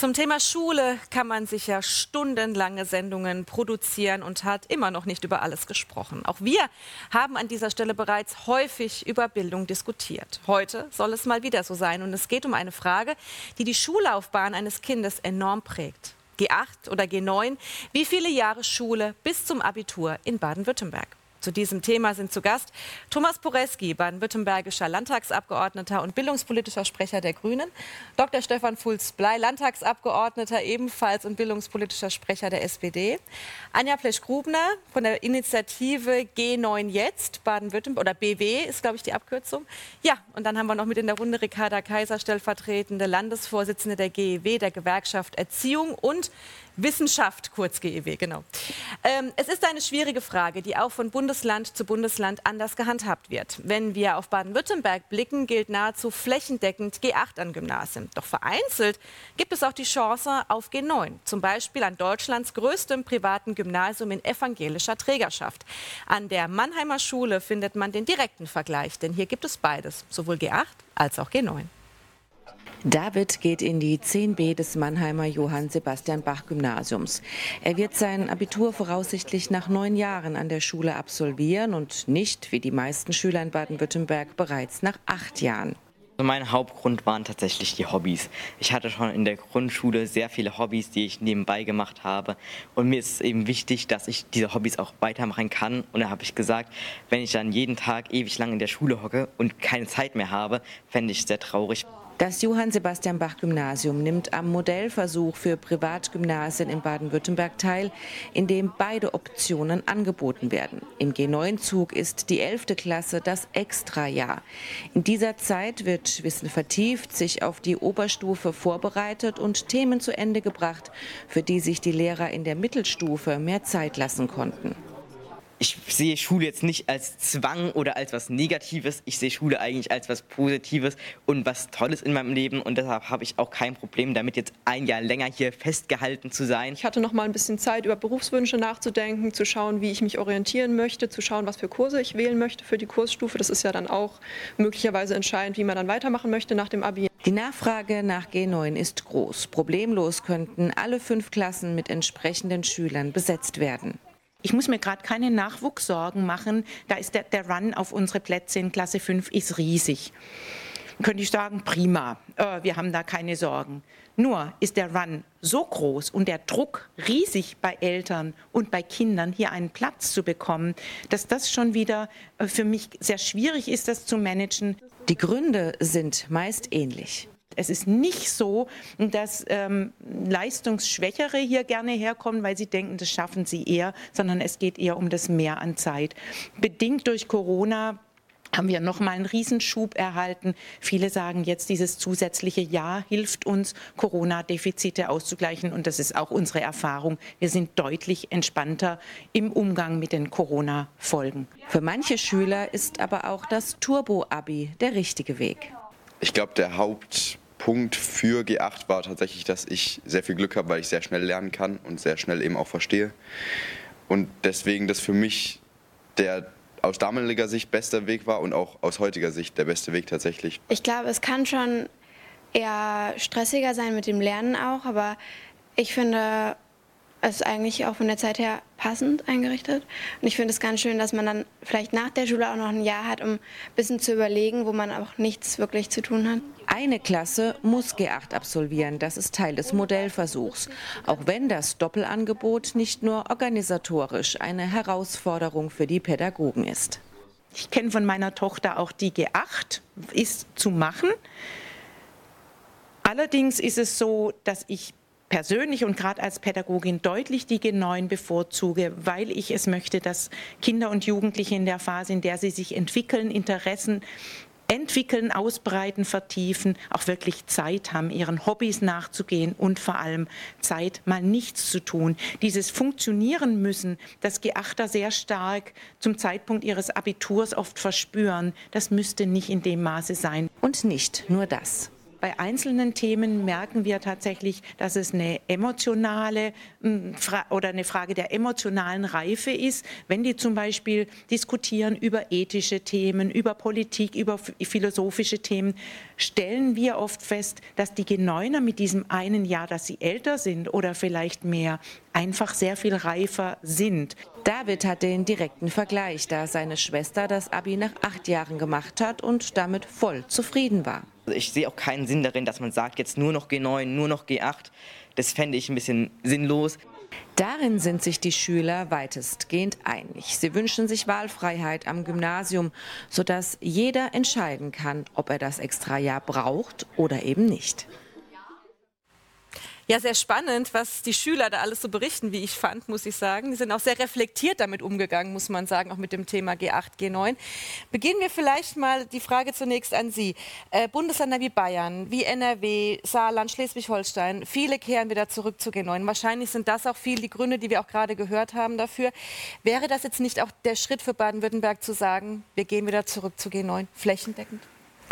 Zum Thema Schule kann man sicher stundenlange Sendungen produzieren und hat immer noch nicht über alles gesprochen. Auch wir haben an dieser Stelle bereits häufig über Bildung diskutiert. Heute soll es mal wieder so sein und es geht um eine Frage, die die Schullaufbahn eines Kindes enorm prägt. G8 oder G9, wie viele Jahre Schule bis zum Abitur in Baden-Württemberg? Zu diesem Thema sind zu Gast Thomas Poreski, baden-württembergischer Landtagsabgeordneter und bildungspolitischer Sprecher der Grünen, Dr. Stefan Fulz-Blei, Landtagsabgeordneter ebenfalls und bildungspolitischer Sprecher der SPD, Anja Plesch-Grubner von der Initiative G9 Jetzt, Baden-Württemberg, oder BW ist, glaube ich, die Abkürzung. Ja, und dann haben wir noch mit in der Runde Ricarda Kaiser, stellvertretende Landesvorsitzende der GEW, der Gewerkschaft Erziehung und Wissenschaft, kurz GEW, genau. Ähm, es ist eine schwierige Frage, die auch von Bundesland zu Bundesland anders gehandhabt wird. Wenn wir auf Baden-Württemberg blicken, gilt nahezu flächendeckend G8 an Gymnasien. Doch vereinzelt gibt es auch die Chance auf G9, zum Beispiel an Deutschlands größtem privaten Gymnasium in evangelischer Trägerschaft. An der Mannheimer Schule findet man den direkten Vergleich, denn hier gibt es beides, sowohl G8 als auch G9. David geht in die 10b des Mannheimer Johann Sebastian Bach Gymnasiums. Er wird sein Abitur voraussichtlich nach neun Jahren an der Schule absolvieren und nicht, wie die meisten Schüler in Baden-Württemberg, bereits nach acht Jahren. Also mein Hauptgrund waren tatsächlich die Hobbys. Ich hatte schon in der Grundschule sehr viele Hobbys, die ich nebenbei gemacht habe. Und mir ist es eben wichtig, dass ich diese Hobbys auch weitermachen kann. Und da habe ich gesagt, wenn ich dann jeden Tag ewig lang in der Schule hocke und keine Zeit mehr habe, fände ich es sehr traurig. Das Johann Sebastian Bach Gymnasium nimmt am Modellversuch für Privatgymnasien in Baden-Württemberg teil, in dem beide Optionen angeboten werden. Im G9-Zug ist die 11. Klasse das Extrajahr. In dieser Zeit wird Wissen vertieft, sich auf die Oberstufe vorbereitet und Themen zu Ende gebracht, für die sich die Lehrer in der Mittelstufe mehr Zeit lassen konnten ich sehe Schule jetzt nicht als Zwang oder als was Negatives. Ich sehe Schule eigentlich als was Positives und was Tolles in meinem Leben. Und deshalb habe ich auch kein Problem damit, jetzt ein Jahr länger hier festgehalten zu sein. Ich hatte noch mal ein bisschen Zeit, über Berufswünsche nachzudenken, zu schauen, wie ich mich orientieren möchte, zu schauen, was für Kurse ich wählen möchte für die Kursstufe. Das ist ja dann auch möglicherweise entscheidend, wie man dann weitermachen möchte nach dem Abi. Die Nachfrage nach G9 ist groß. Problemlos könnten alle fünf Klassen mit entsprechenden Schülern besetzt werden. Ich muss mir gerade keine Nachwuchssorgen machen. Da ist der, der Run auf unsere Plätze in Klasse 5 ist riesig. Könnte ich sagen, prima, äh, wir haben da keine Sorgen. Nur ist der Run so groß und der Druck riesig bei Eltern und bei Kindern, hier einen Platz zu bekommen, dass das schon wieder äh, für mich sehr schwierig ist, das zu managen. Die Gründe sind meist ähnlich. Es ist nicht so, dass ähm, Leistungsschwächere hier gerne herkommen, weil sie denken, das schaffen sie eher, sondern es geht eher um das Mehr an Zeit. Bedingt durch Corona haben wir noch mal einen Riesenschub erhalten. Viele sagen jetzt, dieses zusätzliche Jahr hilft uns, Corona-Defizite auszugleichen. Und das ist auch unsere Erfahrung. Wir sind deutlich entspannter im Umgang mit den Corona-Folgen. Für manche Schüler ist aber auch das Turbo-Abi der richtige Weg. Ich glaube, der Hauptpunkt für G8 war tatsächlich, dass ich sehr viel Glück habe, weil ich sehr schnell lernen kann und sehr schnell eben auch verstehe. Und deswegen das für mich der aus damaliger Sicht bester Weg war und auch aus heutiger Sicht der beste Weg tatsächlich. Ich glaube, es kann schon eher stressiger sein mit dem Lernen auch, aber ich finde, es ist eigentlich auch von der Zeit her passend eingerichtet. Und ich finde es ganz schön, dass man dann vielleicht nach der Schule auch noch ein Jahr hat, um ein bisschen zu überlegen, wo man auch nichts wirklich zu tun hat. Eine Klasse muss G8 absolvieren. Das ist Teil des Modellversuchs. Auch wenn das Doppelangebot nicht nur organisatorisch eine Herausforderung für die Pädagogen ist. Ich kenne von meiner Tochter auch die G8 ist zu machen. Allerdings ist es so, dass ich persönlich und gerade als Pädagogin deutlich die G9 bevorzuge, weil ich es möchte, dass Kinder und Jugendliche in der Phase, in der sie sich entwickeln, Interessen entwickeln, ausbreiten, vertiefen, auch wirklich Zeit haben, ihren Hobbys nachzugehen und vor allem Zeit, mal nichts zu tun. Dieses Funktionieren müssen, das Geachter sehr stark zum Zeitpunkt ihres Abiturs oft verspüren, das müsste nicht in dem Maße sein. Und nicht nur das. Bei einzelnen Themen merken wir tatsächlich, dass es eine emotionale oder eine Frage der emotionalen Reife ist, wenn die zum Beispiel diskutieren über ethische Themen, über Politik, über philosophische Themen, stellen wir oft fest, dass die Geneuner mit diesem einen Jahr, dass sie älter sind oder vielleicht mehr, einfach sehr viel reifer sind. David hat den direkten Vergleich, da seine Schwester das Abi nach acht Jahren gemacht hat und damit voll zufrieden war. Also ich sehe auch keinen Sinn darin, dass man sagt, jetzt nur noch G9, nur noch G8. Das fände ich ein bisschen sinnlos. Darin sind sich die Schüler weitestgehend einig. Sie wünschen sich Wahlfreiheit am Gymnasium, sodass jeder entscheiden kann, ob er das Extrajahr braucht oder eben nicht. Ja, sehr spannend, was die Schüler da alles so berichten, wie ich fand, muss ich sagen. Die sind auch sehr reflektiert damit umgegangen, muss man sagen, auch mit dem Thema G8, G9. Beginnen wir vielleicht mal die Frage zunächst an Sie. Äh, Bundesländer wie Bayern, wie NRW, Saarland, Schleswig-Holstein, viele kehren wieder zurück zu G9. Wahrscheinlich sind das auch viel die Gründe, die wir auch gerade gehört haben dafür. Wäre das jetzt nicht auch der Schritt für Baden-Württemberg zu sagen, wir gehen wieder zurück zu G9, flächendeckend?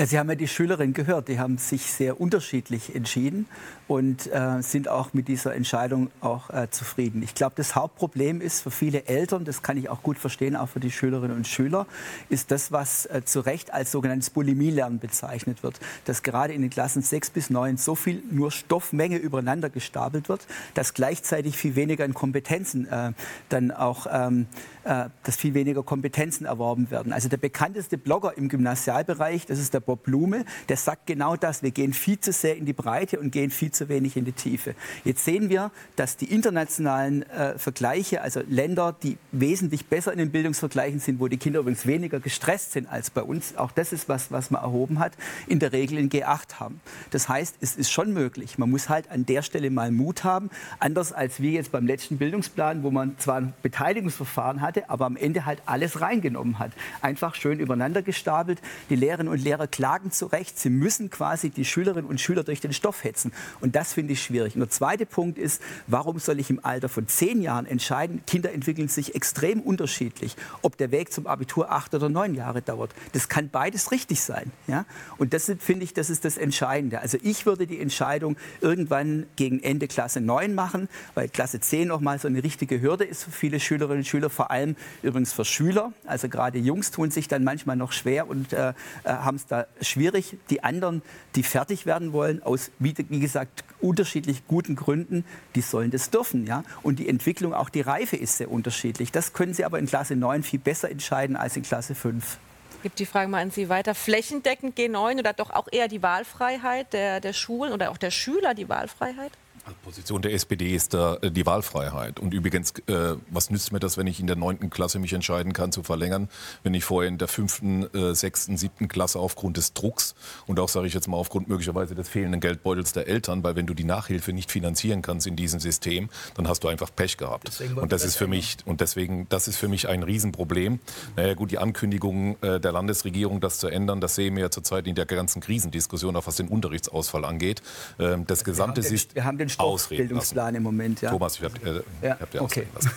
Sie haben ja die Schülerin gehört, die haben sich sehr unterschiedlich entschieden und äh, sind auch mit dieser Entscheidung auch äh, zufrieden. Ich glaube, das Hauptproblem ist für viele Eltern, das kann ich auch gut verstehen, auch für die Schülerinnen und Schüler, ist das, was äh, zu Recht als sogenanntes Bulimie-Lernen bezeichnet wird. Dass gerade in den Klassen 6 bis 9 so viel nur Stoffmenge übereinander gestapelt wird, dass gleichzeitig viel weniger in Kompetenzen äh, dann auch, ähm, äh, dass viel weniger Kompetenzen erworben werden. Also der bekannteste Blogger im Gymnasialbereich, das ist der Bob Blume, der sagt genau das. Wir gehen viel zu sehr in die Breite und gehen viel zu wenig in die Tiefe. Jetzt sehen wir, dass die internationalen äh, Vergleiche, also Länder, die wesentlich besser in den Bildungsvergleichen sind, wo die Kinder übrigens weniger gestresst sind als bei uns, auch das ist was, was man erhoben hat, in der Regel in G8 haben. Das heißt, es ist schon möglich. Man muss halt an der Stelle mal Mut haben, anders als wir jetzt beim letzten Bildungsplan, wo man zwar ein Beteiligungsverfahren hatte, aber am Ende halt alles reingenommen hat. Einfach schön übereinander gestapelt. Die Lehrerinnen und Lehrer klagen zu Recht, sie müssen quasi die Schülerinnen und Schüler durch den Stoff hetzen. Und das finde ich schwierig. Und der zweite Punkt ist, warum soll ich im Alter von zehn Jahren entscheiden? Kinder entwickeln sich extrem unterschiedlich. Ob der Weg zum Abitur acht oder neun Jahre dauert, das kann beides richtig sein. Ja? Und das finde ich, das ist das Entscheidende. Also ich würde die Entscheidung irgendwann gegen Ende Klasse 9 machen, weil Klasse 10 noch mal so eine richtige Hürde ist für viele Schülerinnen und Schüler, vor allem übrigens für Schüler. Also gerade Jungs tun sich dann manchmal noch schwer und äh, äh haben es da schwierig. Die anderen, die fertig werden wollen, aus, wie, wie, gesagt, unterschiedlich guten Gründen, die sollen das dürfen. Ja? Und die Entwicklung, auch die Reife ist sehr unterschiedlich. Das können sie aber in Klasse 9 viel besser entscheiden als in Klasse 5. Ich gebe die Frage mal an Sie weiter. Flächendeckend G9 oder doch auch eher die Wahlfreiheit der, der Schulen oder auch der Schüler, die Wahlfreiheit? Position der SPD ist da äh, die Wahlfreiheit. Und übrigens, äh, was nützt mir das, wenn ich in der neunten Klasse mich entscheiden kann zu verlängern, wenn ich vorher in der fünften, äh, sechsten, siebten Klasse aufgrund des Drucks und auch, sage ich jetzt mal, aufgrund möglicherweise des fehlenden Geldbeutels der Eltern, weil wenn du die Nachhilfe nicht finanzieren kannst in diesem System, dann hast du einfach Pech gehabt. Und das ist für mich, und deswegen, das ist für mich ein Riesenproblem. Naja gut, die Ankündigung äh, der Landesregierung, das zu ändern, das sehen wir ja zurzeit in der ganzen Krisendiskussion, auch was den Unterrichtsausfall angeht. Ähm, das gesamte System. Wir haben den Bildungsplan im Moment. Ja. Thomas, ich habe äh, ja, hab dir okay. lassen.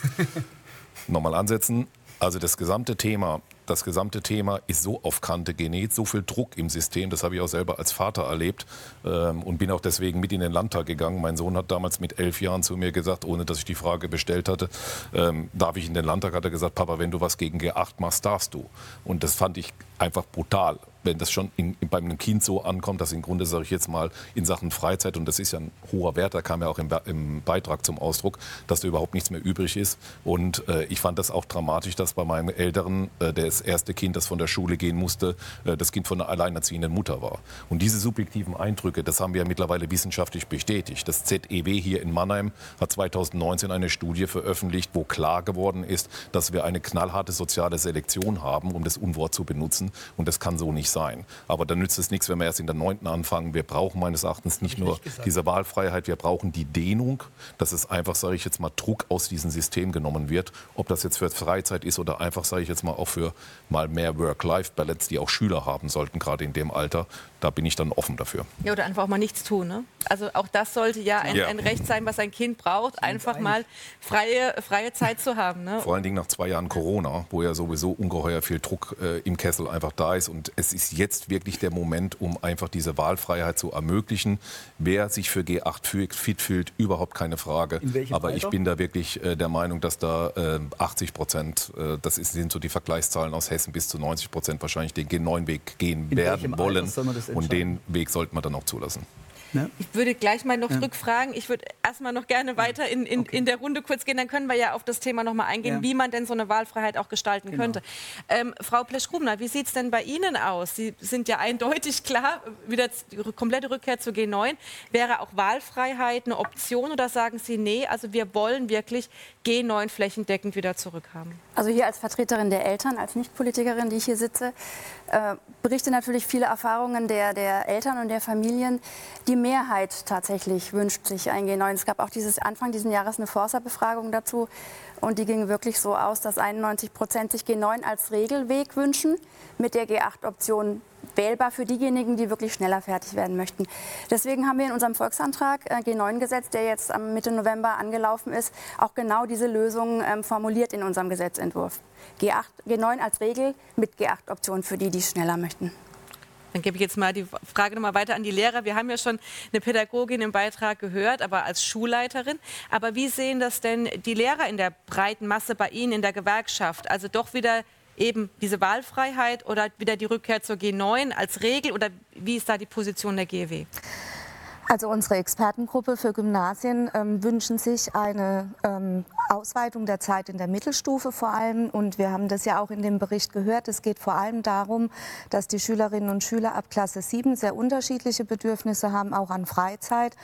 Nochmal ansetzen. Also das gesamte Thema, das gesamte Thema ist so auf Kante genäht, so viel Druck im System, das habe ich auch selber als Vater erlebt ähm, und bin auch deswegen mit in den Landtag gegangen. Mein Sohn hat damals mit elf Jahren zu mir gesagt, ohne dass ich die Frage bestellt hatte, ähm, darf ich in den Landtag, hat er gesagt, Papa, wenn du was gegen G8 machst, darfst du. Und das fand ich einfach brutal wenn das schon in, in, bei einem Kind so ankommt, dass im Grunde, sage ich jetzt mal, in Sachen Freizeit, und das ist ja ein hoher Wert, da kam ja auch im, im Beitrag zum Ausdruck, dass da überhaupt nichts mehr übrig ist. Und äh, ich fand das auch dramatisch, dass bei meinem Älteren, äh, das erste Kind, das von der Schule gehen musste, äh, das Kind von einer alleinerziehenden Mutter war. Und diese subjektiven Eindrücke, das haben wir ja mittlerweile wissenschaftlich bestätigt. Das ZEW hier in Mannheim hat 2019 eine Studie veröffentlicht, wo klar geworden ist, dass wir eine knallharte soziale Selektion haben, um das Unwort zu benutzen. Und das kann so nicht sein. Aber dann nützt es nichts, wenn wir erst in der neunten anfangen. Wir brauchen meines Erachtens nicht nur diese Wahlfreiheit, wir brauchen die Dehnung, dass es einfach, sage ich jetzt mal, Druck aus diesem System genommen wird. Ob das jetzt für Freizeit ist oder einfach, sage ich jetzt mal, auch für mal mehr Work-Life-Balance, die auch Schüler haben sollten, gerade in dem Alter. Da bin ich dann offen dafür. Ja, oder einfach auch mal nichts tun. Ne? Also auch das sollte ja ein, ja. ein Recht sein, was ein Kind braucht, einfach mal freie, freie Zeit zu haben. Ne? Vor allen Dingen nach zwei Jahren Corona, wo ja sowieso ungeheuer viel Druck äh, im Kessel einfach da ist. Und es ist jetzt wirklich der Moment, um einfach diese Wahlfreiheit zu ermöglichen. Wer sich für G8 fit fühlt, überhaupt keine Frage. Aber Alter? ich bin da wirklich äh, der Meinung, dass da äh, 80 Prozent, äh, das ist, sind so die Vergleichszahlen aus Hessen, bis zu 90 Prozent wahrscheinlich den G9-Weg gehen In werden wollen. Und den Weg sollte man dann auch zulassen. Ne? Ich würde gleich mal noch ja. zurückfragen. Ich würde erstmal noch gerne weiter in, in, okay. in der Runde kurz gehen. Dann können wir ja auf das Thema noch mal eingehen, ja. wie man denn so eine Wahlfreiheit auch gestalten genau. könnte. Ähm, Frau Plesch-Grubner, wie sieht es denn bei Ihnen aus? Sie sind ja eindeutig klar, wieder die komplette Rückkehr zu G9. Wäre auch Wahlfreiheit eine Option oder sagen Sie, nee, also wir wollen wirklich G9 flächendeckend wieder zurückhaben? Also hier als Vertreterin der Eltern, als Nichtpolitikerin, die ich hier sitze, äh, berichte natürlich viele Erfahrungen der, der Eltern und der Familien. Die Mehrheit tatsächlich wünscht sich ein G9. Es gab auch dieses Anfang dieses Jahres eine Forsa-Befragung dazu. Und die ging wirklich so aus, dass 91 Prozent sich G9 als Regelweg wünschen, mit der G8-Option wählbar für diejenigen, die wirklich schneller fertig werden möchten. Deswegen haben wir in unserem Volksantrag äh, G9 gesetzt, der jetzt am Mitte November angelaufen ist, auch genau diese Lösung ähm, formuliert in unserem Gesetzentwurf. G8, G9 als Regel mit G8-Option für die, die schneller möchten. Dann gebe ich jetzt mal die Frage noch mal weiter an die Lehrer. Wir haben ja schon eine Pädagogin im Beitrag gehört, aber als Schulleiterin. Aber wie sehen das denn die Lehrer in der breiten Masse bei Ihnen in der Gewerkschaft? Also doch wieder eben diese Wahlfreiheit oder wieder die Rückkehr zur G9 als Regel? Oder wie ist da die Position der GEW? Also unsere Expertengruppe für Gymnasien ähm, wünschen sich eine ähm, Ausweitung der Zeit in der Mittelstufe vor allem. Und wir haben das ja auch in dem Bericht gehört. Es geht vor allem darum, dass die Schülerinnen und Schüler ab Klasse 7 sehr unterschiedliche Bedürfnisse haben, auch an Freizeit.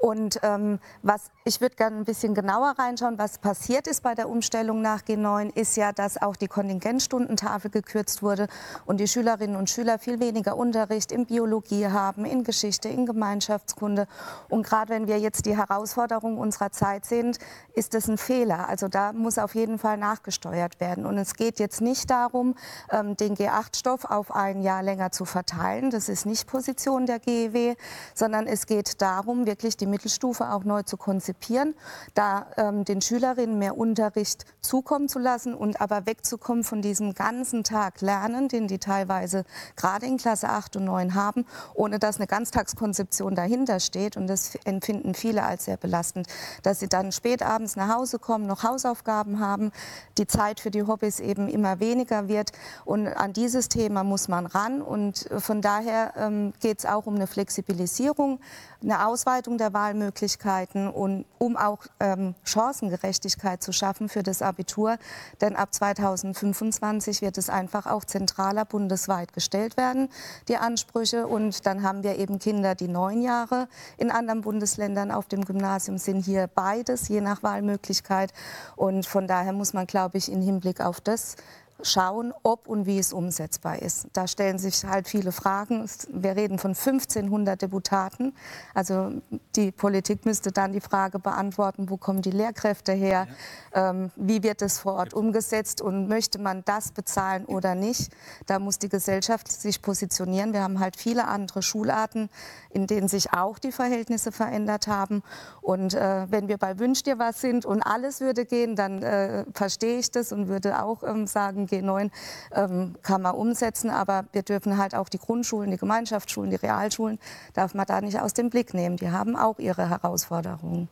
Und ähm, was ich würde gerne ein bisschen genauer reinschauen, was passiert ist bei der Umstellung nach G9, ist ja, dass auch die Kontingentstundentafel gekürzt wurde und die Schülerinnen und Schüler viel weniger Unterricht in Biologie haben, in Geschichte, in Gemeinschaftskunde. Und gerade wenn wir jetzt die Herausforderungen unserer Zeit sehen, ist das ein Fehler. Also da muss auf jeden Fall nachgesteuert werden. Und es geht jetzt nicht darum, ähm, den G8-Stoff auf ein Jahr länger zu verteilen. Das ist nicht Position der GEW, sondern es geht darum, wirklich die Mittelstufe auch neu zu konzipieren, da ähm, den Schülerinnen mehr Unterricht zukommen zu lassen und aber wegzukommen von diesem ganzen Tag Lernen, den die teilweise gerade in Klasse 8 und 9 haben, ohne dass eine Ganztagskonzeption dahinter steht. Und das empfinden viele als sehr belastend, dass sie dann spät abends nach Hause kommen, noch Hausaufgaben haben, die Zeit für die Hobbys eben immer weniger wird. Und an dieses Thema muss man ran. Und von daher ähm, geht es auch um eine Flexibilisierung, eine Ausweitung der Wahlmöglichkeiten und um auch ähm, Chancengerechtigkeit zu schaffen für das Abitur. Denn ab 2025 wird es einfach auch zentraler bundesweit gestellt werden, die Ansprüche. Und dann haben wir eben Kinder, die neun Jahre in anderen Bundesländern auf dem Gymnasium sind, hier beides, je nach Wahlmöglichkeit. Und von daher muss man, glaube ich, im Hinblick auf das schauen, ob und wie es umsetzbar ist. Da stellen sich halt viele Fragen. Wir reden von 1500 Deputaten. Also die Politik müsste dann die Frage beantworten, wo kommen die Lehrkräfte her, ja. ähm, wie wird es vor Ort umgesetzt und möchte man das bezahlen oder nicht. Da muss die Gesellschaft sich positionieren. Wir haben halt viele andere Schularten, in denen sich auch die Verhältnisse verändert haben. Und äh, wenn wir bei Wünsch dir was sind und alles würde gehen, dann äh, verstehe ich das und würde auch ähm, sagen, G9 ähm, kann man umsetzen, aber wir dürfen halt auch die Grundschulen, die Gemeinschaftsschulen, die Realschulen, darf man da nicht aus dem Blick nehmen. Die haben auch ihre Herausforderungen.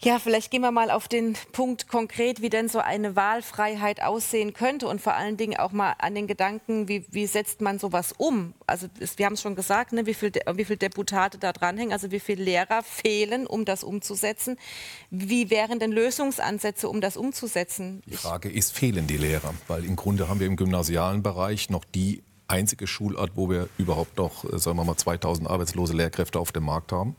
Ja, vielleicht gehen wir mal auf den Punkt konkret, wie denn so eine Wahlfreiheit aussehen könnte und vor allen Dingen auch mal an den Gedanken, wie, wie setzt man sowas um? Also wir haben es schon gesagt, ne, wie viele wie viel Deputate da dranhängen, also wie viele Lehrer fehlen, um das umzusetzen. Wie wären denn Lösungsansätze, um das umzusetzen? Die Frage ist, fehlen die Lehrer? Weil im Grunde haben wir im gymnasialen Bereich noch die einzige Schulart, wo wir überhaupt noch, äh, sagen wir mal, 2000 arbeitslose Lehrkräfte auf dem Markt haben.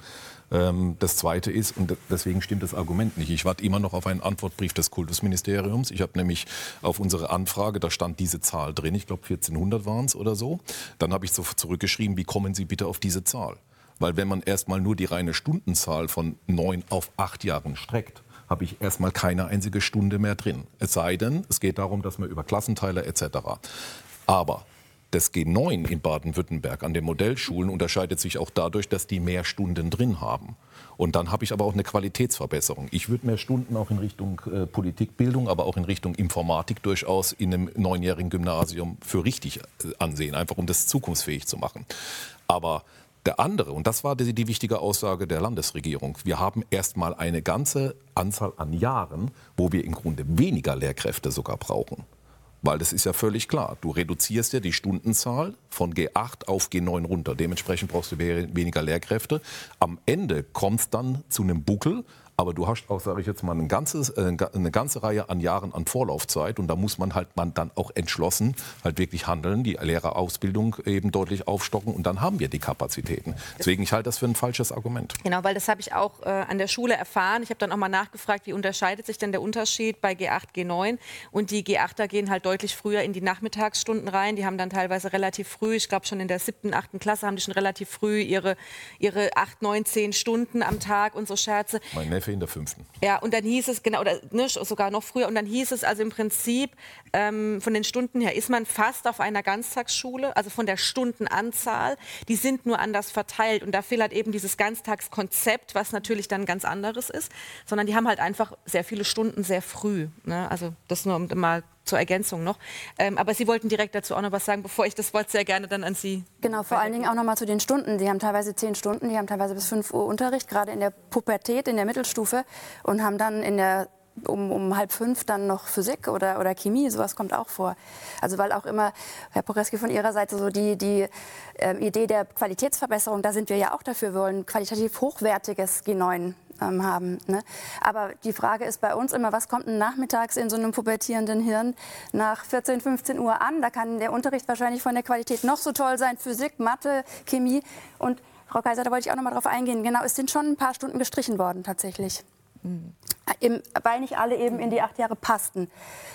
Ähm, das Zweite ist, und deswegen stimmt das Argument nicht, ich warte immer noch auf einen Antwortbrief des Kultusministeriums. Ich habe nämlich auf unsere Anfrage, da stand diese Zahl drin, ich glaube 1400 waren es oder so. Dann habe ich so zurückgeschrieben, wie kommen Sie bitte auf diese Zahl? Weil wenn man erstmal nur die reine Stundenzahl von neun auf acht Jahren streckt, habe ich erstmal keine einzige Stunde mehr drin. Es sei denn, es geht darum, dass man über Klassenteile etc. Aber Das G9 in Baden-Württemberg an den Modellschulen unterscheidet sich auch dadurch, dass die mehr Stunden drin haben. Und dann habe ich aber auch eine Qualitätsverbesserung. Ich würde mehr Stunden auch in Richtung äh, Politikbildung, aber auch in Richtung Informatik durchaus in einem neunjährigen Gymnasium für richtig äh, ansehen, einfach um das zukunftsfähig zu machen. Aber der andere, und das war die, die wichtige Aussage der Landesregierung, wir haben erstmal eine ganze Anzahl an Jahren, wo wir im Grunde weniger Lehrkräfte sogar brauchen. Weil das ist ja völlig klar. Du reduzierst ja die Stundenzahl von G8 auf G9 runter. Dementsprechend brauchst du weniger Lehrkräfte. Am Ende kommt es dann zu einem Buckel, aber du hast auch, sage ich jetzt mal, ein ganzes, äh, eine ganze Reihe an Jahren an Vorlaufzeit und da muss man halt man dann auch entschlossen halt wirklich handeln, die Lehrerausbildung eben deutlich aufstocken und dann haben wir die Kapazitäten. Deswegen ich halte das für ein falsches Argument. Genau, weil das habe ich auch äh, an der Schule erfahren. Ich habe dann auch mal nachgefragt, wie unterscheidet sich denn der Unterschied bei G8, G9 und die G8er gehen halt deutlich früher in die Nachmittagsstunden rein. Die haben dann teilweise relativ früh, ich glaube schon in der siebten, achten Klasse haben die schon relativ früh ihre, ihre acht, neun, zehn Stunden am Tag und so Scherze. Mein Neffe in der fünften. Ja, und dann hieß es, genau, oder ne, sogar noch früher, und dann hieß es also im Prinzip, ähm, von den Stunden her ist man fast auf einer Ganztagsschule, also von der Stundenanzahl, die sind nur anders verteilt. Und da fehlt halt eben dieses Ganztagskonzept, was natürlich dann ganz anderes ist, sondern die haben halt einfach sehr viele Stunden sehr früh. Ne? Also das nur um mal zur Ergänzung noch. Ähm, aber Sie wollten direkt dazu auch noch was sagen, bevor ich das Wort sehr gerne dann an Sie. Genau, vor allen Dingen auch noch mal zu den Stunden. Die haben teilweise zehn Stunden, die haben teilweise bis 5 Uhr Unterricht, gerade in der Pubertät, in der Mittelstufe und haben dann in der um, um halb fünf dann noch Physik oder, oder Chemie, sowas kommt auch vor. Also weil auch immer, Herr Poreski, von Ihrer Seite so die, die äh, Idee der Qualitätsverbesserung, da sind wir ja auch dafür, wir wollen qualitativ hochwertiges G9 ähm, haben. Ne? Aber die Frage ist bei uns immer, was kommt denn nachmittags in so einem pubertierenden Hirn nach 14, 15 Uhr an? Da kann der Unterricht wahrscheinlich von der Qualität noch so toll sein, Physik, Mathe, Chemie. Und Frau Kaiser, da wollte ich auch noch mal drauf eingehen. Genau, es sind schon ein paar Stunden gestrichen worden tatsächlich. Mhm. Im, weil nicht alle eben in die acht Jahre passten.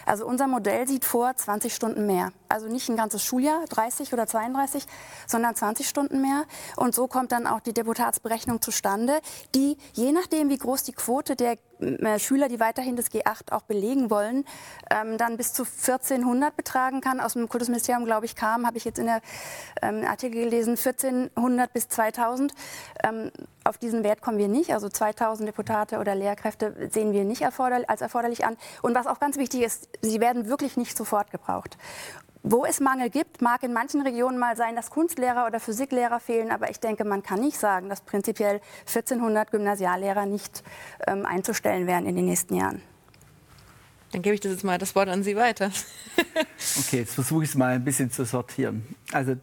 Also unser Modell sieht vor 20 Stunden mehr. Also nicht ein ganzes Schuljahr, 30 oder 32, sondern 20 Stunden mehr. Und so kommt dann auch die Deputatsberechnung zustande, die je nachdem, wie groß die Quote der äh, Schüler, die weiterhin das G8 auch belegen wollen, ähm, dann bis zu 1400 betragen kann. Aus dem Kultusministerium, glaube ich, kam, habe ich jetzt in der ähm, Artikel gelesen, 1400 bis 2000. Ähm, auf diesen Wert kommen wir nicht. Also 2000 Deputate oder Lehrkräfte sehen wir nicht erforderlich, als erforderlich an. Und was auch ganz wichtig ist, sie werden wirklich nicht sofort gebraucht. Wo es Mangel gibt, mag in manchen Regionen mal sein, dass Kunstlehrer oder Physiklehrer fehlen, aber ich denke, man kann nicht sagen, dass prinzipiell 1400 Gymnasiallehrer nicht ähm, einzustellen wären in den nächsten Jahren. Dann gebe ich das jetzt mal das Wort an Sie weiter. okay, jetzt versuche ich es mal ein bisschen zu sortieren. Also,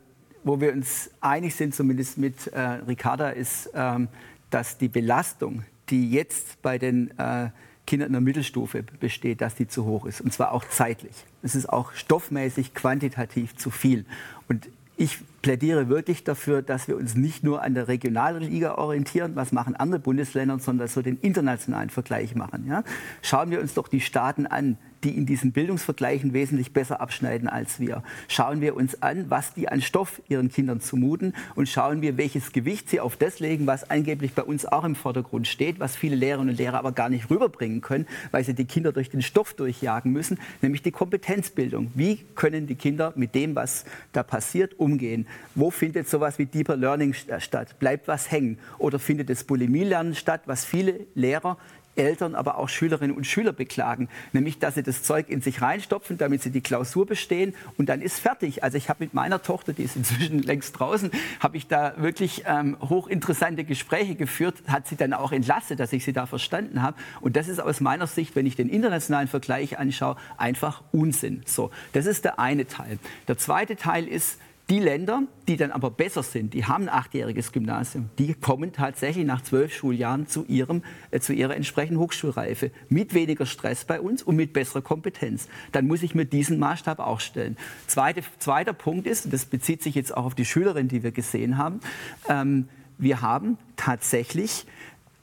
wo wir uns einig sind, zumindest mit äh, Ricarda, ist, ähm, dass die Belastung, die jetzt bei den äh, Kinder in der Mittelstufe besteht, dass die zu hoch ist. Und zwar auch zeitlich. Es ist auch stoffmäßig quantitativ zu viel. Und ich plädiere wirklich dafür, dass wir uns nicht nur an der Regionalliga orientieren, was machen andere Bundesländer, sondern so den internationalen Vergleich machen. Ja? Schauen wir uns doch die Staaten an, die in diesen Bildungsvergleichen wesentlich besser abschneiden als wir. Schauen wir uns an, was die an Stoff ihren Kindern zumuten und schauen wir, welches Gewicht sie auf das legen, was angeblich bei uns auch im Vordergrund steht, was viele Lehrerinnen und Lehrer aber gar nicht rüberbringen können, weil sie die Kinder durch den Stoff durchjagen müssen, nämlich die Kompetenzbildung. Wie können die Kinder mit dem, was da passiert, umgehen? Wo findet sowas wie Deeper Learning statt? Bleibt was hängen? Oder findet das Bulimie-Lernen statt, was viele Lehrer Eltern, aber auch Schülerinnen und Schüler beklagen, nämlich dass sie das Zeug in sich reinstopfen, damit sie die Klausur bestehen und dann ist fertig. Also ich habe mit meiner Tochter, die ist inzwischen längst draußen, habe ich da wirklich ähm, hochinteressante Gespräche geführt, hat sie dann auch entlastet, dass ich sie da verstanden habe. Und das ist aus meiner Sicht, wenn ich den internationalen Vergleich anschaue, einfach Unsinn. So, das ist der eine Teil. Der zweite Teil ist, die Länder, die dann aber besser sind, die haben ein achtjähriges Gymnasium, die kommen tatsächlich nach zwölf Schuljahren zu, ihrem, äh, zu ihrer entsprechenden Hochschulreife mit weniger Stress bei uns und mit besserer Kompetenz. Dann muss ich mir diesen Maßstab auch stellen. Zweite, zweiter Punkt ist, und das bezieht sich jetzt auch auf die Schülerin, die wir gesehen haben, ähm, wir haben tatsächlich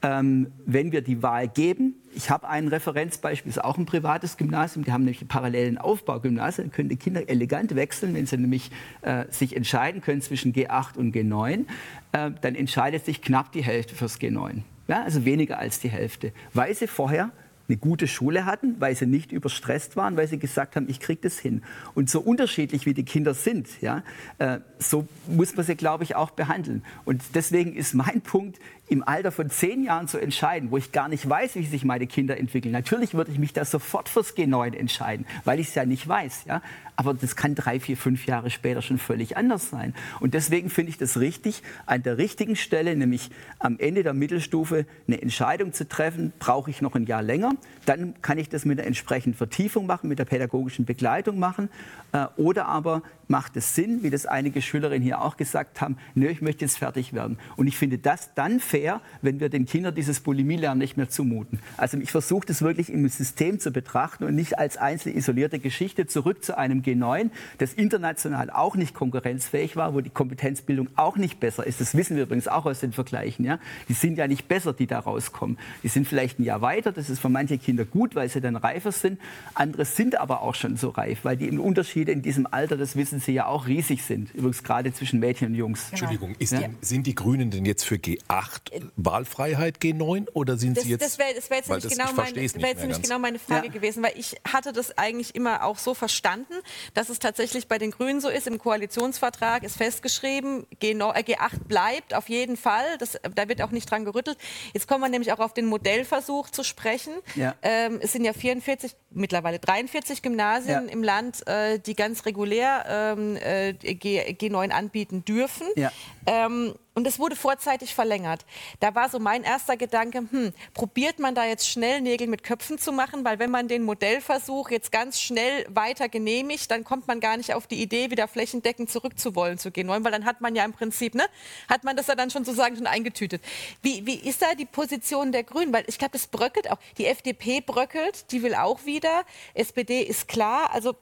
ähm, wenn wir die Wahl geben, ich habe ein Referenzbeispiel, ist auch ein privates Gymnasium, die haben nämlich parallelen Aufbaugymnasien, dann können die Kinder elegant wechseln, wenn sie nämlich äh, sich entscheiden können zwischen G8 und G9, äh, dann entscheidet sich knapp die Hälfte fürs G9. Ja, also weniger als die Hälfte, weil sie vorher eine gute Schule hatten, weil sie nicht überstresst waren, weil sie gesagt haben, ich kriege das hin. Und so unterschiedlich wie die Kinder sind, ja, äh, so muss man sie, glaube ich, auch behandeln. Und deswegen ist mein Punkt, im Alter von zehn Jahren zu entscheiden, wo ich gar nicht weiß, wie sich meine Kinder entwickeln. Natürlich würde ich mich da sofort fürs G9 entscheiden, weil ich es ja nicht weiß. Ja? Aber das kann drei, vier, fünf Jahre später schon völlig anders sein. Und deswegen finde ich das richtig, an der richtigen Stelle, nämlich am Ende der Mittelstufe, eine Entscheidung zu treffen, brauche ich noch ein Jahr länger. Dann kann ich das mit der entsprechenden Vertiefung machen, mit der pädagogischen Begleitung machen. Äh, oder aber macht es Sinn, wie das einige Schülerinnen hier auch gesagt haben, nö, ich möchte jetzt fertig werden. Und ich finde das dann fair, wenn wir den Kindern dieses Bulimie-Lernen nicht mehr zumuten. Also ich versuche das wirklich im System zu betrachten und nicht als einzelne isolierte Geschichte zurück zu einem G9, das international auch nicht konkurrenzfähig war, wo die Kompetenzbildung auch nicht besser ist. Das wissen wir übrigens auch aus den Vergleichen. Ja? Die sind ja nicht besser, die da rauskommen. Die sind vielleicht ein Jahr weiter, das ist für manche Kinder gut, weil sie dann reifer sind. Andere sind aber auch schon so reif, weil die Unterschiede in diesem Alter, das wissen sie ja auch riesig sind. Übrigens gerade zwischen Mädchen und Jungs. Genau. Entschuldigung, ja? die, sind die Grünen denn jetzt für G8 Wahlfreiheit G9 oder sind das, sie jetzt? Das wäre wär jetzt, nämlich, genau, mein, wär jetzt nämlich genau meine Frage ja. gewesen, weil ich hatte das eigentlich immer auch so verstanden, dass es tatsächlich bei den Grünen so ist. Im Koalitionsvertrag ist festgeschrieben, G8 äh, bleibt auf jeden Fall. Das, da wird auch nicht dran gerüttelt. Jetzt kommen wir nämlich auch auf den Modellversuch zu sprechen. Ja. Ähm, es sind ja 44, mittlerweile 43 Gymnasien im Land, äh, die ganz regulär ähm, äh, G, G9 anbieten dürfen. Ja. Ähm, und es wurde vorzeitig verlängert. Da war so mein erster Gedanke, hm, probiert man da jetzt schnell Nägel mit Köpfen zu machen, weil wenn man den Modellversuch jetzt ganz schnell weiter genehmigt, dann kommt man gar nicht auf die Idee, wieder flächendeckend zurückzuwollen zu gehen, weil dann hat man ja im Prinzip, ne, hat man das ja dann schon sozusagen schon eingetütet. Wie, wie ist da die Position der Grünen? Weil ich glaube, das bröckelt auch. Die FDP bröckelt, die will auch wieder. SPD ist klar. Also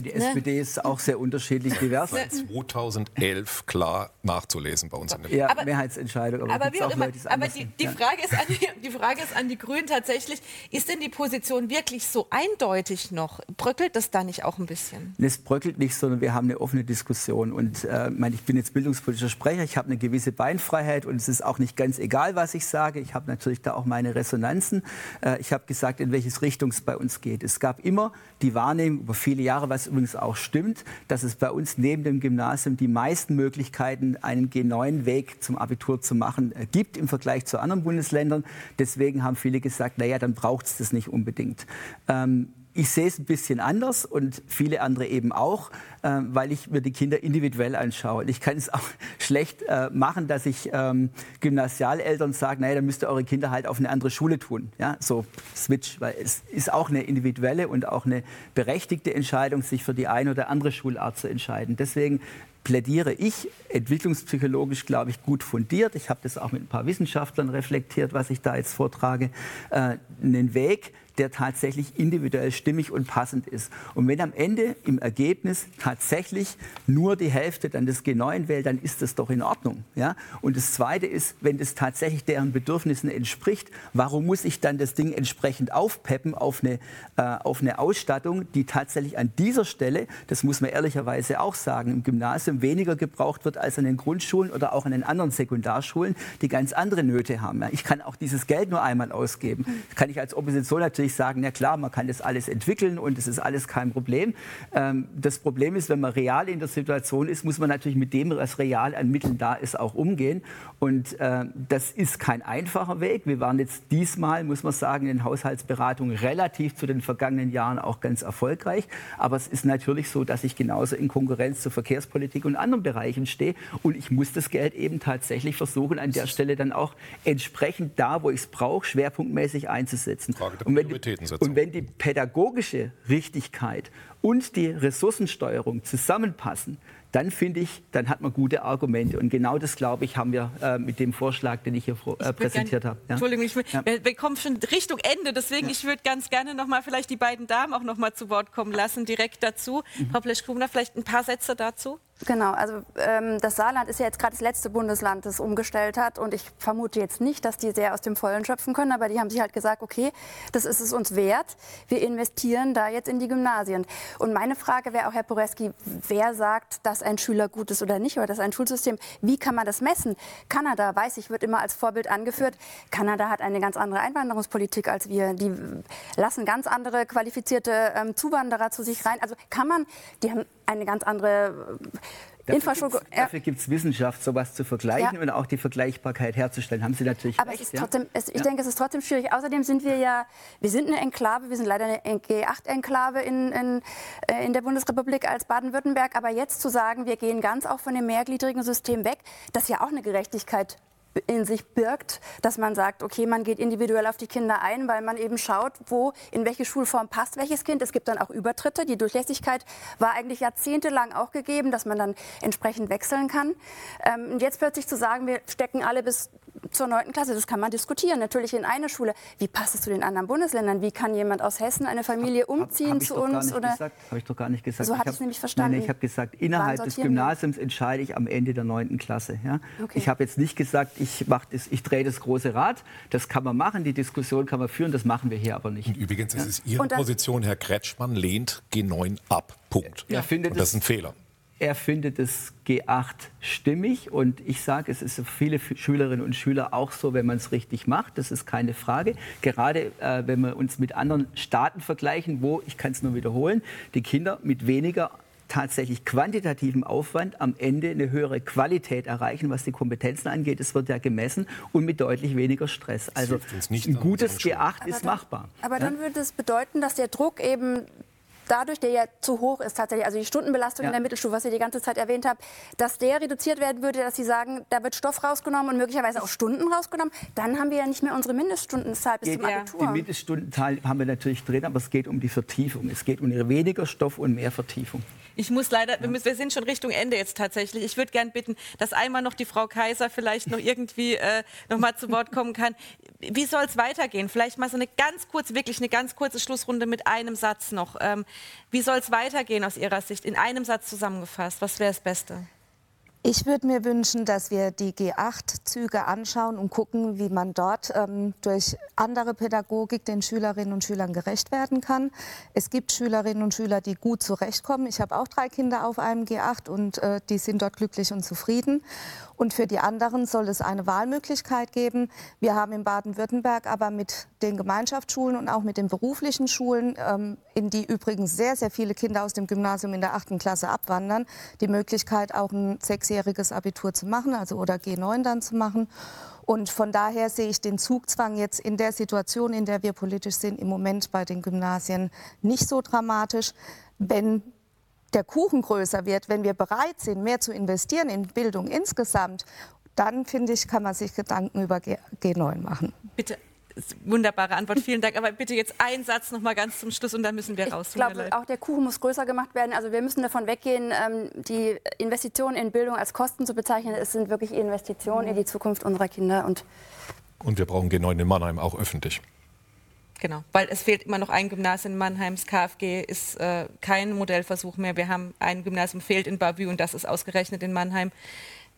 die ne? SPD ist auch sehr unterschiedlich divers. Seit 2011 klar nachzulesen bei uns in der ja, aber, Mehrheitsentscheidung. Aber, aber, auch immer, Leute, aber die, die, Frage ist an die, die Frage ist an die Grünen tatsächlich, ist denn die Position wirklich so eindeutig noch? Bröckelt das da nicht auch ein bisschen? Es bröckelt nicht, sondern wir haben eine offene Diskussion. Und äh, ich bin jetzt bildungspolitischer Sprecher, ich habe eine gewisse Beinfreiheit und es ist auch nicht ganz egal, was ich sage. Ich habe natürlich da auch meine Resonanzen. Äh, ich habe gesagt, in welches Richtung es bei uns geht. Es gab immer die Wahrnehmung über viele Jahre, was übrigens auch stimmt, dass es bei uns neben dem Gymnasium die meisten Möglichkeiten, einen G9-Weg zum Abitur zu machen, äh, gibt im Vergleich zu anderen Bundesländern. Deswegen haben viele gesagt, naja, dann braucht es das nicht unbedingt. Ähm, ich sehe es ein bisschen anders und viele andere eben auch, äh, weil ich mir die Kinder individuell anschaue. Ich kann es auch schlecht äh, machen, dass ich ähm, Gymnasialeltern sage, naja, dann müsst ihr eure Kinder halt auf eine andere Schule tun. Ja, so Switch, weil es ist auch eine individuelle und auch eine berechtigte Entscheidung, sich für die eine oder andere Schulart zu entscheiden. Deswegen plädiere ich entwicklungspsychologisch, glaube ich, gut fundiert. Ich habe das auch mit ein paar Wissenschaftlern reflektiert, was ich da jetzt vortrage. Äh, einen Weg, der tatsächlich individuell stimmig und passend ist. Und wenn am Ende im Ergebnis tatsächlich nur die Hälfte dann das G9 wählt, dann ist das doch in Ordnung. Ja? Und das Zweite ist, wenn das tatsächlich deren Bedürfnissen entspricht, warum muss ich dann das Ding entsprechend aufpeppen auf eine, äh, auf eine Ausstattung, die tatsächlich an dieser Stelle, das muss man ehrlicherweise auch sagen, im Gymnasium weniger gebraucht wird als an den Grundschulen oder auch an den anderen Sekundarschulen, die ganz andere Nöte haben. Ja? Ich kann auch dieses Geld nur einmal ausgeben. Das kann ich als Opposition natürlich natürlich sagen, ja klar, man kann das alles entwickeln und es ist alles kein Problem. Ähm, das Problem ist, wenn man real in der Situation ist, muss man natürlich mit dem, was real an Mitteln da ist, auch umgehen. Und äh, das ist kein einfacher Weg. Wir waren jetzt diesmal, muss man sagen, in den Haushaltsberatungen relativ zu den vergangenen Jahren auch ganz erfolgreich. Aber es ist natürlich so, dass ich genauso in Konkurrenz zur Verkehrspolitik und anderen Bereichen stehe. Und ich muss das Geld eben tatsächlich versuchen, an der Stelle dann auch entsprechend da, wo ich es brauche, schwerpunktmäßig einzusetzen. Und wenn, und wenn die pädagogische Richtigkeit und die Ressourcensteuerung zusammenpassen, dann finde ich, dann hat man gute Argumente. Und genau das, glaube ich, haben wir äh, mit dem Vorschlag, den ich hier äh, präsentiert habe. Ja? Entschuldigung, ich, ja. wir, wir, kommen schon Richtung Ende. Deswegen, ja. ich würde ganz gerne noch mal vielleicht die beiden Damen auch noch mal zu Wort kommen lassen, direkt dazu. Mhm. Frau Plesch-Krumner, vielleicht ein paar Sätze dazu? Genau, also ähm, das Saarland ist ja jetzt gerade das letzte Bundesland, das umgestellt hat. Und ich vermute jetzt nicht, dass die sehr aus dem Vollen schöpfen können, aber die haben sich halt gesagt, okay, das ist es uns wert. Wir investieren da jetzt in die Gymnasien. Und meine Frage wäre auch, Herr Poreski, wer sagt, dass ein Schüler gut ist oder nicht, oder dass ein Schulsystem, wie kann man das messen? Kanada, weiß ich, wird immer als Vorbild angeführt. Kanada hat eine ganz andere Einwanderungspolitik als wir. Die lassen ganz andere qualifizierte ähm, Zuwanderer zu sich rein. Also kann man, die haben eine ganz andere Infrastruktur. Dafür gibt es Wissenschaft, sowas zu vergleichen ja. und auch die Vergleichbarkeit herzustellen. Haben Sie natürlich Aber recht. Es ist trotzdem, es, ich ja. denke, es ist trotzdem schwierig. Außerdem sind wir ja, wir sind eine Enklave, wir sind leider eine G8-Enklave in, in, äh, in der Bundesrepublik als Baden-Württemberg. Aber jetzt zu sagen, wir gehen ganz auch von dem mehrgliedrigen System weg, das ist ja auch eine Gerechtigkeit in sich birgt, dass man sagt, okay, man geht individuell auf die Kinder ein, weil man eben schaut, wo, in welche Schulform passt welches Kind. Es gibt dann auch Übertritte. Die Durchlässigkeit war eigentlich jahrzehntelang auch gegeben, dass man dann entsprechend wechseln kann. Ähm, und jetzt plötzlich zu sagen, wir stecken alle bis zur 9. Klasse, das kann man diskutieren. Natürlich in eine Schule. Wie passt es zu den anderen Bundesländern? Wie kann jemand aus Hessen eine Familie umziehen hab, hab zu uns? Oder? Habe ich doch gar nicht gesagt. So hatte ich es nämlich verstanden. Nein, ich habe gesagt, innerhalb des Gymnasiums entscheide ich am Ende der 9. Klasse. Ja? Okay. Ich habe jetzt nicht gesagt, ich, das, ich drehe das große Rad. Das kann man machen, die Diskussion kann man führen, das machen wir hier aber nicht. Und übrigens ist es Ihre Position, Herr Kretschmann lehnt G9 ab. Punkt. Ja, und das ist ein Fehler er findet das G8 stimmig und ich sage, es ist für viele Schülerinnen und Schüler auch so, wenn man es richtig macht. Das ist keine Frage. Gerade äh, wenn wir uns mit anderen Staaten vergleichen, wo, ich kann es nur wiederholen, die Kinder mit weniger tatsächlich quantitativem Aufwand am Ende eine höhere Qualität erreichen, was die Kompetenzen angeht. Es wird ja gemessen und mit deutlich weniger Stress. Also ein gutes G8 ist dann, machbar. Aber dann würde es bedeuten, dass der Druck eben dadurch, der ja zu hoch ist tatsächlich, also die Stundenbelastung ja. in der Mittelstufe, was ihr die ganze Zeit erwähnt habt, dass der reduziert werden würde, dass Sie sagen, da wird Stoff rausgenommen und möglicherweise auch Stunden rausgenommen, dann haben wir ja nicht mehr unsere Mindeststundenzahl bis geht, zum Abitur. Die Mindeststundenzahl haben wir natürlich drin, aber es geht um die Vertiefung. Es geht um weniger Stoff und mehr Vertiefung. Ich muss leider, wir, müssen, wir sind schon Richtung Ende jetzt tatsächlich. Ich würde gerne bitten, dass einmal noch die Frau Kaiser vielleicht noch irgendwie äh, noch mal zu Wort kommen kann. Wie soll es weitergehen? Vielleicht mal so eine ganz kurze, wirklich eine ganz kurze Schlussrunde mit einem Satz noch. Ähm, wie soll es weitergehen aus Ihrer Sicht? In einem Satz zusammengefasst. Was wäre das Beste? Ich würde mir wünschen, dass wir die G8-Züge anschauen und gucken, wie man dort ähm, durch andere Pädagogik den Schülerinnen und Schülern gerecht werden kann. Es gibt Schülerinnen und Schüler, die gut zurechtkommen. Ich habe auch drei Kinder auf einem G8 und äh, die sind dort glücklich und zufrieden. Und für die anderen soll es eine Wahlmöglichkeit geben. Wir haben in Baden-Württemberg aber mit den Gemeinschaftsschulen und auch mit den beruflichen Schulen, ähm, in die übrigens sehr, sehr viele Kinder aus dem Gymnasium in der achten Klasse abwandern, die Möglichkeit, auch ein sechsjähriges Abitur zu machen, also oder G9 dann zu machen. Und von daher sehe ich den Zugzwang jetzt in der Situation, in der wir politisch sind, im Moment bei den Gymnasien nicht so dramatisch. Wenn der Kuchen größer wird, wenn wir bereit sind, mehr zu investieren in Bildung insgesamt, dann finde ich, kann man sich Gedanken über G9 machen. Bitte Wunderbare Antwort, vielen Dank. Aber bitte jetzt ein Satz noch mal ganz zum Schluss und dann müssen wir raus. Ich glaube, auch der Kuchen muss größer gemacht werden. Also wir müssen davon weggehen, ähm, die Investitionen in Bildung als Kosten zu bezeichnen. Es sind wirklich Investitionen in die Zukunft unserer Kinder. Und, und wir brauchen G9 in Mannheim auch öffentlich. Genau, weil es fehlt immer noch ein Gymnasium in Mannheim. Das KfG ist äh, kein Modellversuch mehr. Wir haben ein Gymnasium fehlt in Bavü und das ist ausgerechnet in Mannheim.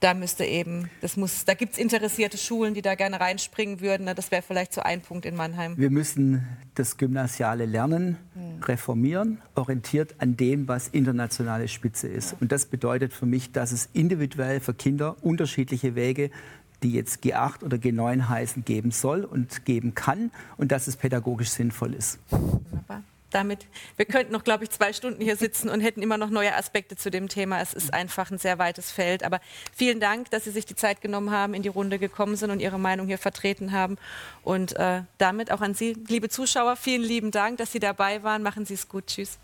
Da müsste eben, das muss, da gibt es interessierte Schulen, die da gerne reinspringen würden. Das wäre vielleicht so ein Punkt in Mannheim. Wir müssen das gymnasiale Lernen reformieren, orientiert an dem, was internationale Spitze ist. Und das bedeutet für mich, dass es individuell für Kinder unterschiedliche Wege die jetzt G8 oder G9 heißen, geben soll und geben kann und dass es pädagogisch sinnvoll ist. Wunderbar. Damit, wir könnten noch, glaube ich, zwei Stunden hier sitzen und hätten immer noch neue Aspekte zu dem Thema. Es ist einfach ein sehr weites Feld. Aber vielen Dank, dass Sie sich die Zeit genommen haben, in die Runde gekommen sind und Ihre Meinung hier vertreten haben. Und äh, damit auch an Sie, liebe Zuschauer, vielen lieben Dank, dass Sie dabei waren. Machen Sie es gut. Tschüss.